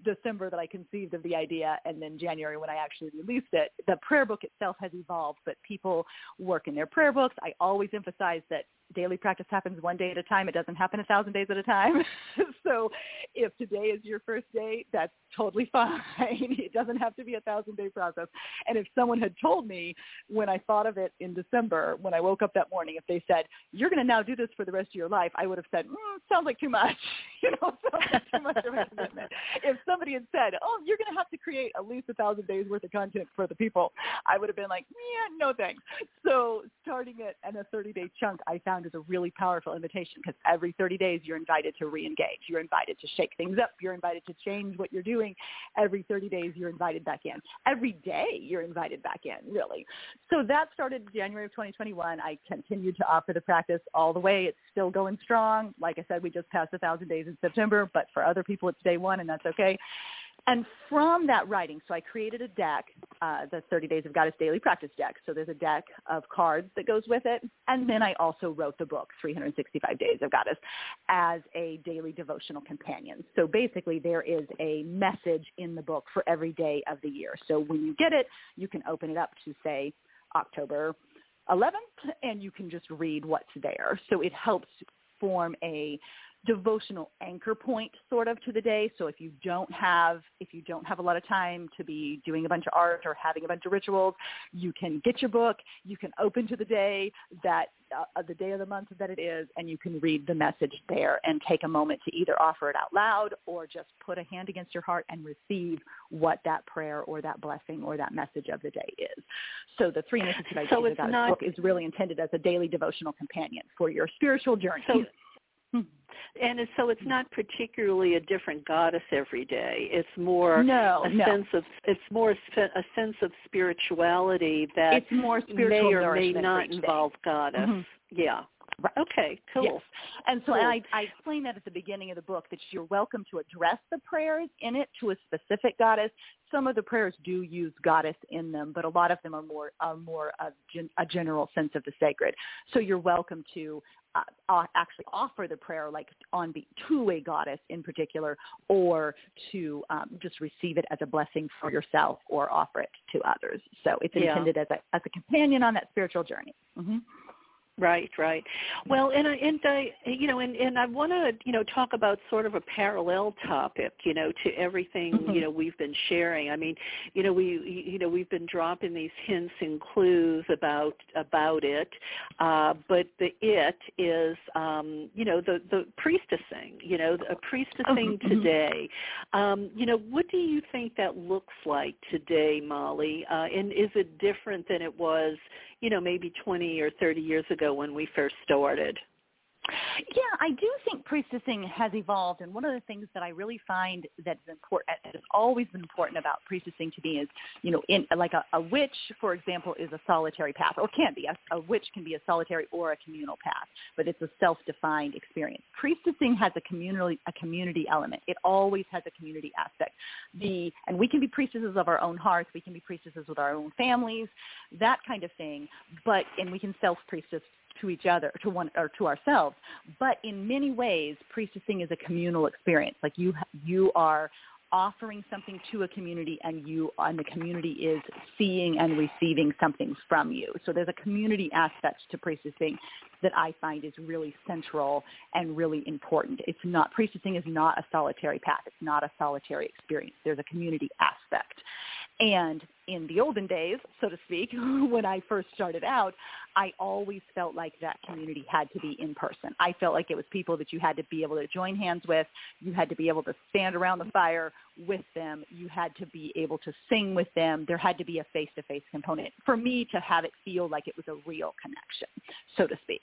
December that I conceived of the idea and then January when I actually released it. The prayer book itself has evolved, but people work in their prayer books. I always emphasize that daily practice happens one day at a time. It doesn't happen a thousand days at a time. so if today is your first day, that's totally fine. it doesn't have to be a thousand day process. And if someone had told me when I thought of it in December, when I woke up that morning, if they said, you're going to now do this for the rest of your life, I would have said, mm, sounds like too much. you know, sounds like too much of a commitment. if somebody had said, oh, you're going to have to create at least a thousand days worth of content for the people, I would have been like, yeah, no thanks. So starting it in a 30 day chunk, I found is a really powerful invitation because every 30 days you're invited to re-engage. You're invited to shake things up. You're invited to change what you're doing. Every 30 days you're invited back in. Every day you're invited back in, really. So that started January of 2021. I continued to offer the practice all the way. It's still going strong. Like I said, we just passed a thousand days in September, but for other people it's day one and that's okay. And from that writing, so I created a deck, uh, the 30 Days of Goddess Daily Practice deck. So there's a deck of cards that goes with it. And then I also wrote the book, 365 Days of Goddess, as a daily devotional companion. So basically there is a message in the book for every day of the year. So when you get it, you can open it up to say October 11th and you can just read what's there. So it helps form a devotional anchor point sort of to the day. So if you don't have if you don't have a lot of time to be doing a bunch of art or having a bunch of rituals, you can get your book, you can open to the day that uh, the day of the month that it is and you can read the message there and take a moment to either offer it out loud or just put a hand against your heart and receive what that prayer or that blessing or that message of the day is. So the three 365 so Days of Goddess book is really intended as a daily devotional companion for your spiritual journey. So, and so it's not particularly a different goddess every day. It's more no, a no. sense of it's more a sense of spirituality that it's more spiritual may or may not involve goddess. Mm-hmm. Yeah. Right. Okay, cool. Yes. And so cool. and I, I explain that at the beginning of the book that you're welcome to address the prayers in it to a specific goddess. Some of the prayers do use goddess in them, but a lot of them are more are more a, gen, a general sense of the sacred. So you're welcome to uh, actually offer the prayer like on be, to a goddess in particular, or to um, just receive it as a blessing for yourself or offer it to others. So it's intended yeah. as a as a companion on that spiritual journey. Mm-hmm. Right, right. Well, and I, and I, you know, and and I want to, you know, talk about sort of a parallel topic, you know, to everything, mm-hmm. you know, we've been sharing. I mean, you know, we, you know, we've been dropping these hints and clues about about it, uh, but the it is, um, you know, the the priestessing, you know, a priestessing mm-hmm. today. Um, you know, what do you think that looks like today, Molly? Uh, and is it different than it was? You know, maybe 20 or 30 years ago when we first started. Yeah, I do think priestessing has evolved, and one of the things that I really find that's important, that has always been important about priestessing to me is, you know, in like a, a witch, for example, is a solitary path, or can be. A, a witch can be a solitary or a communal path, but it's a self-defined experience. Priestessing has a community a community element. It always has a community aspect. The and we can be priestesses of our own hearts. We can be priestesses with our own families, that kind of thing. But and we can self-priestess to each other, to one or to ourselves. But in many ways, priestessing is a communal experience. Like you, you are offering something to a community and you and the community is seeing and receiving something from you. So there's a community aspect to priestessing that I find is really central and really important. It's not priestessing is not a solitary path. It's not a solitary experience. There's a community aspect. And in the olden days, so to speak, when I first started out, I always felt like that community had to be in person. I felt like it was people that you had to be able to join hands with. You had to be able to stand around the fire with them. You had to be able to sing with them. There had to be a face-to-face component for me to have it feel like it was a real connection, so to speak.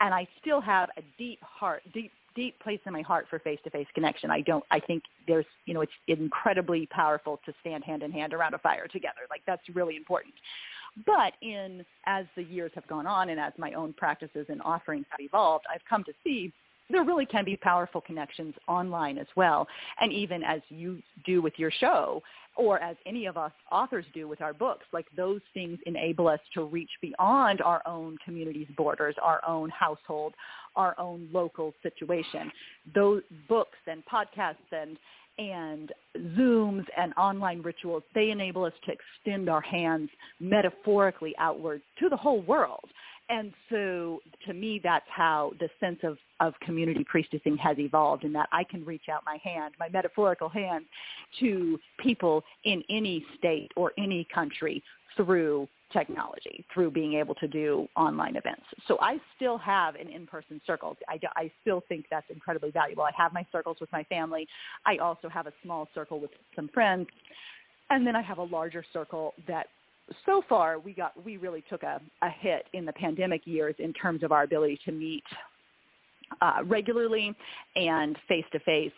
And I still have a deep heart, deep deep place in my heart for face-to-face connection. I don't. I think there's, you know, it's incredibly powerful to stand hand in hand around a fire together. Like that's really important. But in as the years have gone on and as my own practices and offerings have evolved, I've come to see there really can be powerful connections online as well. And even as you do with your show, or as any of us authors do with our books, like those things enable us to reach beyond our own community's borders, our own household, our own local situation. Those books and podcasts and and Zooms and online rituals, they enable us to extend our hands metaphorically outward to the whole world. And so to me, that's how the sense of, of community priestessing has evolved in that I can reach out my hand, my metaphorical hand, to people in any state or any country through technology through being able to do online events. So I still have an in-person circle. I, I still think that's incredibly valuable. I have my circles with my family. I also have a small circle with some friends. And then I have a larger circle that so far we got we really took a, a hit in the pandemic years in terms of our ability to meet uh, regularly and face to face.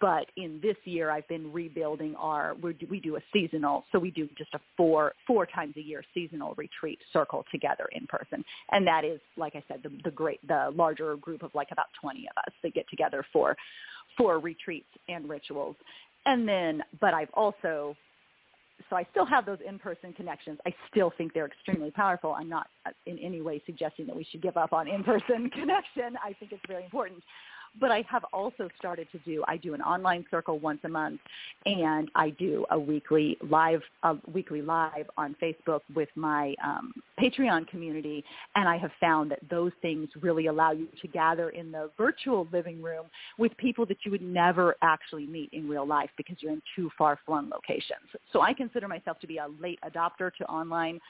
But in this year, I've been rebuilding our. we do a seasonal, so we do just a four four times a year seasonal retreat circle together in person, and that is, like I said, the, the great the larger group of like about twenty of us that get together for for retreats and rituals. And then, but I've also so I still have those in-person connections. I still think they're extremely powerful. I'm not uh, in any way suggesting that we should give up on in-person connection. I think it's very important but I have also started to do, I do an online circle once a month and I do a weekly live, a weekly live on Facebook with my um, Patreon community. And I have found that those things really allow you to gather in the virtual living room with people that you would never actually meet in real life because you're in too far-flung locations. So I consider myself to be a late adopter to online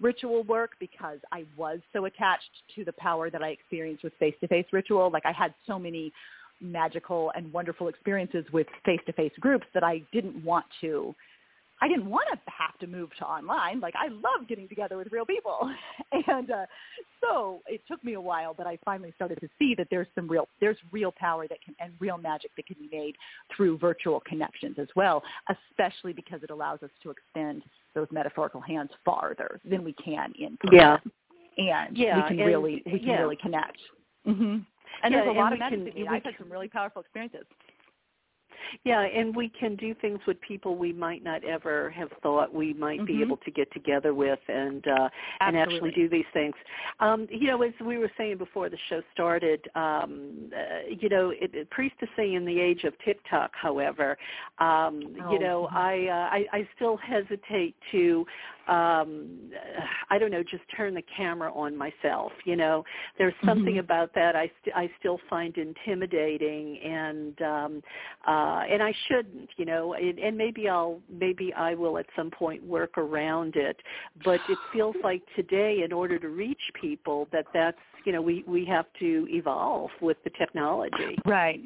ritual work because I was so attached to the power that I experienced with face-to-face ritual. Like I had so many magical and wonderful experiences with face-to-face groups that I didn't want to I didn't want to have to move to online. Like I love getting together with real people, and uh, so it took me a while, but I finally started to see that there's some real there's real power that can and real magic that can be made through virtual connections as well, especially because it allows us to extend those metaphorical hands farther than we can in person. Yeah, and yeah, we can and, really we can yeah. really connect. Mm-hmm. And yeah, there's a lot of magic can, me. I've had some really powerful experiences. Yeah, and we can do things with people we might not ever have thought we might mm-hmm. be able to get together with and uh and actually do these things. Um you know, as we were saying before the show started, um uh, you know, it, it priestessing in the age of TikTok, however, um oh, you know, mm-hmm. I uh, I I still hesitate to um i don't know just turn the camera on myself you know? There's something mm-hmm. about that i st- i still find intimidating and um uh and i shouldn't you know? And, and maybe i'll maybe i will at some point work around it. But it feels like today in order to reach people that that's you know we we have to evolve with the technology right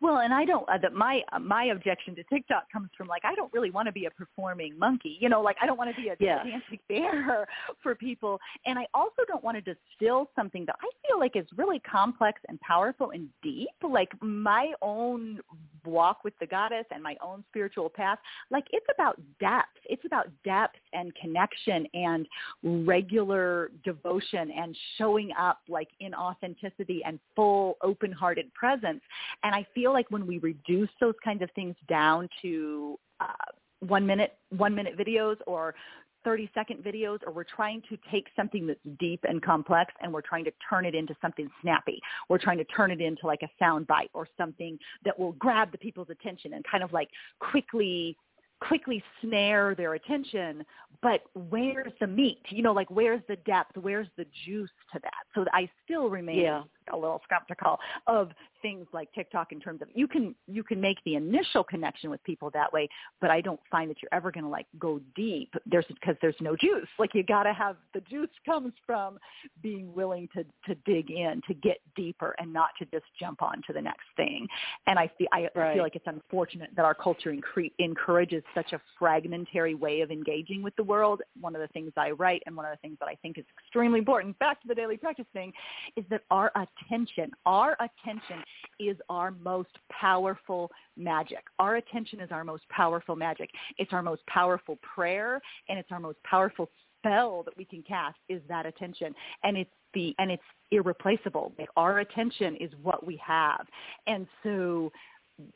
well, and I don't. Uh, that my uh, my objection to TikTok comes from like I don't really want to be a performing monkey. You know, like I don't want to be a yes. dancing bear for people, and I also don't want to distill something that I feel like is really complex and powerful and deep. Like my own walk with the goddess and my own spiritual path. Like it's about depth. It's about depth and connection and regular devotion and showing up like in authenticity and full open-hearted presence. And I feel like when we reduce those kinds of things down to uh, one minute one minute videos or 30 second videos or we're trying to take something that's deep and complex and we're trying to turn it into something snappy. We're trying to turn it into like a sound bite or something that will grab the people's attention and kind of like quickly quickly snare their attention, but where's the meat? You know, like where's the depth? Where's the juice to that? So I still remain yeah. A little skeptical of things like TikTok in terms of you can you can make the initial connection with people that way, but I don't find that you're ever going to like go deep. There's because there's no juice. Like you got to have the juice comes from being willing to to dig in, to get deeper, and not to just jump on to the next thing. And I feel I right. feel like it's unfortunate that our culture incre- encourages such a fragmentary way of engaging with the world. One of the things I write and one of the things that I think is extremely important, back to the daily practice thing, is that our attention, our attention is our most powerful magic. Our attention is our most powerful magic. It's our most powerful prayer and it's our most powerful spell that we can cast is that attention. And it's the and it's irreplaceable. Our attention is what we have. And so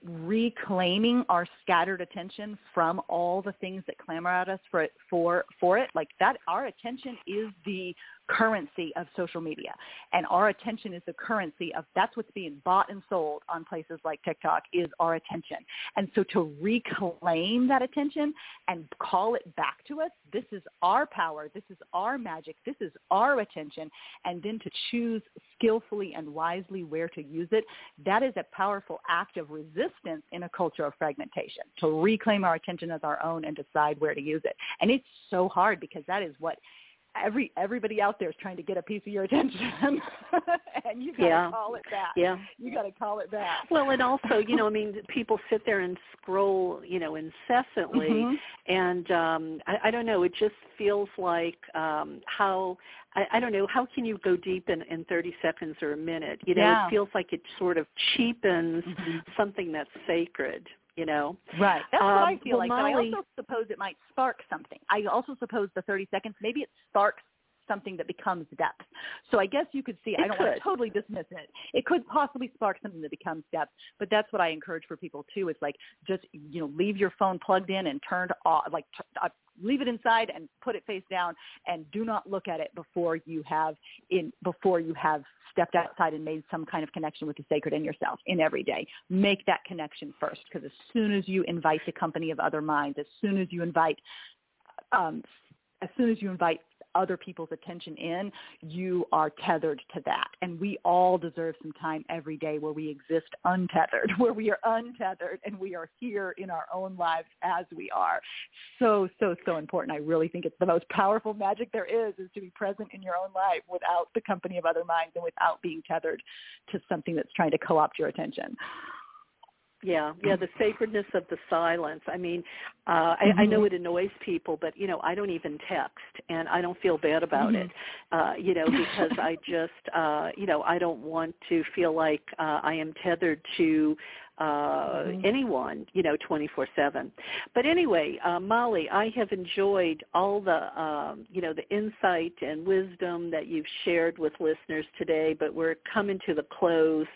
reclaiming our scattered attention from all the things that clamor at us for it for for it like that our attention is the currency of social media. And our attention is the currency of that's what's being bought and sold on places like TikTok is our attention. And so to reclaim that attention and call it back to us, this is our power, this is our magic, this is our attention, and then to choose skillfully and wisely where to use it, that is a powerful act of resistance in a culture of fragmentation, to reclaim our attention as our own and decide where to use it. And it's so hard because that is what every everybody out there is trying to get a piece of your attention and you got to yeah. call it back yeah you got to call it back well and also you know i mean people sit there and scroll you know incessantly mm-hmm. and um, I, I don't know. It just feels like um, how I, I don't know. How can you go deep in, in 30 seconds or a minute? You know, Yeah. it feels like it sort of cheapens Mhm. something that's sacred. You know. Right. That's what I Um, feel well, like. But I also suppose it might spark something. I also suppose the 30 seconds, maybe it sparks something that becomes depth. So I guess you could see, I don't want to totally dismiss it. It could possibly spark something that becomes depth. But that's what I encourage for people too. Is like just, you know, leave your phone plugged in and turned off, like t- uh, leave it inside and put it face down and do not look at it before you have in before you have stepped outside and made some kind of connection with the sacred in yourself in every day make that connection first because as soon as you invite the company of other minds as soon as you invite um, as soon as you invite other people's attention in, you are tethered to that. And we all deserve some time every day where we exist untethered, where we are untethered and we are here in our own lives as we are. So, so, so important. I really think it's the most powerful magic there is, is to be present in your own life without the company of other minds and without being tethered to something that's trying to co-opt your attention. Yeah, yeah, the sacredness of the silence. I mean, uh, I, I know Mhm. it annoys people, but you know, I don't even text, and I don't feel bad about Mhm. it. Uh, you know, because I just, uh, you know, I don't want to feel like uh, I am tethered to uh, Mhm. anyone, you know, 24/7. But anyway, uh, Molly, I have enjoyed all the, um, you know, the insight and wisdom that you've shared with listeners today. But we're coming to the close,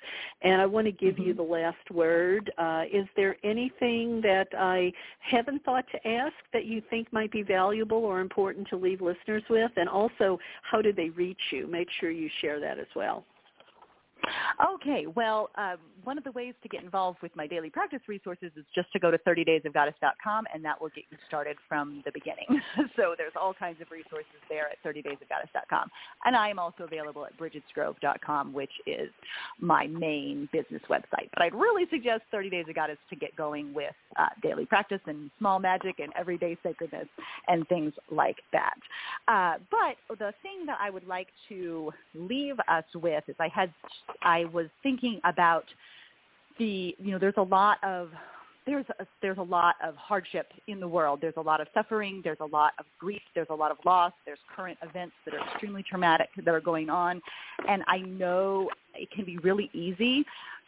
and I want to give you Mhm. the last word. Uh, is there anything that I haven't thought to ask that you think might be valuable or important to leave listeners with? And also, how do they reach you? Make sure you share that as well. Okay, well, uh, one of the ways to get involved with my daily practice resources is just to go to 30daysofgoddess.com, and that will get you started from the beginning. so there's all kinds of resources there at 30daysofgoddess.com. And I am also available at brigidsgrove.com, which is my main business website. But I'd really suggest 30 Days of Goddess to get going with uh, daily practice and small magic and everyday sacredness and things like that. Uh, but the thing that I would like to leave us with is I had I was thinking about the you know there's a lot of there's a, there's a lot of hardship in the world. There's a lot of suffering. There's a lot of grief. There's a lot of loss. There's current events that are extremely traumatic that are going on, and I know it can be really easy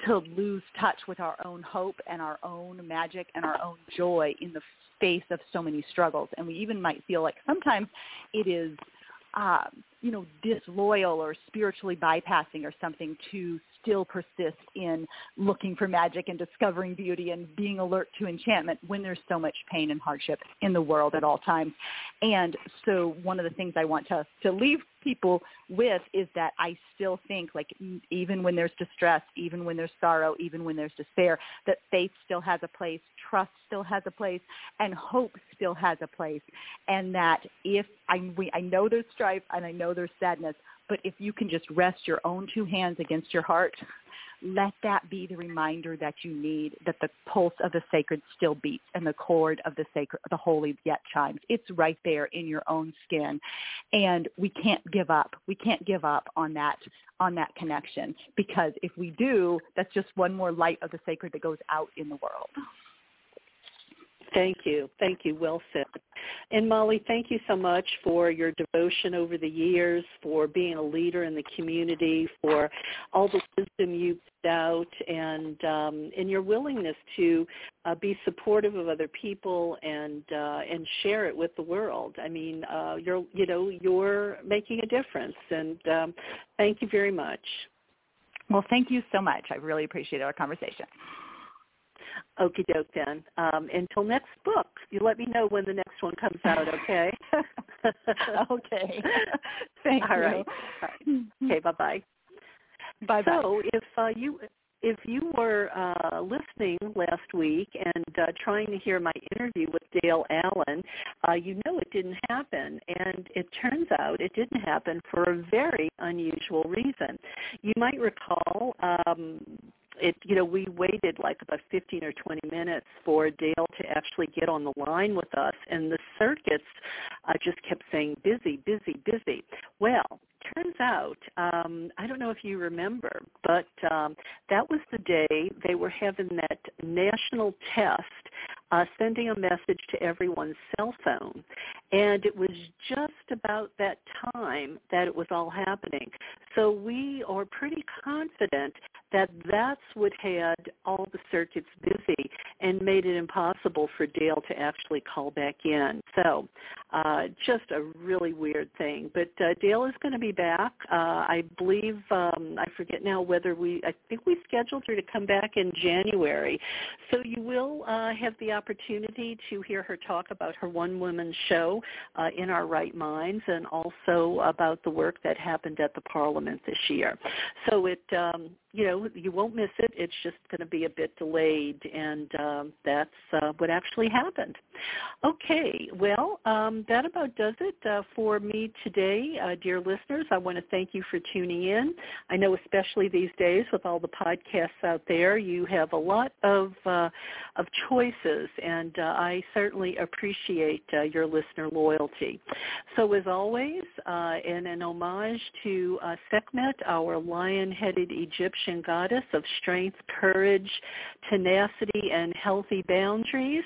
to lose touch with our own hope and our own magic and our own joy in the face of so many struggles. And we even might feel like sometimes it is um, you know, disloyal or spiritually bypassing or something to still persist in looking for magic and discovering beauty and being alert to enchantment when there's so much pain and hardship in the world at all times. And so one of the things I want to, to leave people with is that I still think like even when there's distress, even when there's sorrow, even when there's despair, that faith still has a place, trust still has a place, and hope still has a place. And that if I, we, I know there's strife and I know there's sadness, but if you can just rest your own two hands against your heart, let that be the reminder that you need that the pulse of the sacred still beats and the chord of the sacred, the holy yet chimes. It's right there in your own skin, and we can't give up. We can't give up on that on that connection because if we do, that's just one more light of the sacred that goes out in the world. Thank you. Thank you. Well said. And Molly, thank you so much for your devotion over the years, for being a leader in the community, for all the wisdom you put out, and um, and your willingness to uh, be supportive of other people and uh, and share it with the world. I mean, uh, you're you know you're making a difference, and um, thank you very much. Well, thank you so much. I really appreciate our conversation. Okie doke then. Um, until next book, you let me know when the next one comes out, okay? okay. Thank All you. right. All right. Okay, bye-bye. Bye bye. So if uh, you if you were uh, listening last week and uh, trying to hear my interview with Dale Allen, uh, you know it didn't happen. And it turns out it didn't happen for a very unusual reason. You might recall um, it you know we waited like about 15 or 20 minutes for Dale to actually get on the line with us and the circuits uh, just kept saying busy busy busy. Well turns out um I don't know if you remember but um that was the day they were having that national test uh, sending a message to everyone's cell phone. And it was just about that time that it was all happening. So we are pretty confident that that's what had all the circuits busy and made it impossible for Dale to actually call back in. So uh, just a really weird thing. But uh, Dale is going to be back. Uh, I believe, um, I forget now whether we, I think we scheduled her to come back in January. So you will uh, have the opportunity to hear her talk about her one-woman show uh, in our right minds and also about the work that happened at the Parliament this year. So it, um, you know, you won't miss it. It's just going to be a bit delayed, and um, that's uh, what actually happened. Okay, well, um, that about does it uh, for me today, uh, dear listeners. I want to thank you for tuning in. I know, especially these days with all the podcasts out there, you have a lot of uh, of choices, and uh, I certainly appreciate uh, your listener loyalty. So, as always, uh, in an homage to Sekhmet, our lion-headed Egyptian Egyptian goddess of strength, courage, tenacity, and healthy boundaries.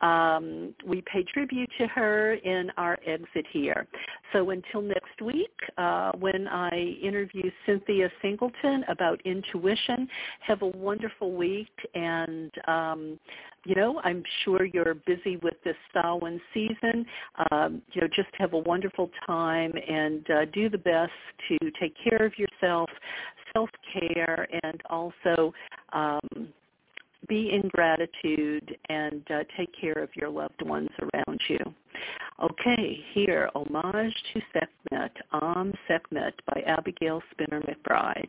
Um, we pay tribute to her in our exit here. So until next week, uh, when I interview Cynthia Singleton about intuition, have a wonderful week and um, you know, I'm sure you're busy with this Samhain season. Um, you know, just have a wonderful time and uh, do the best to take care of yourself, self-care, and also um, be in gratitude and uh, take care of your loved ones around you. Okay, here, Homage to Sekhmet, Am Sekhmet by Abigail Spinner McBride.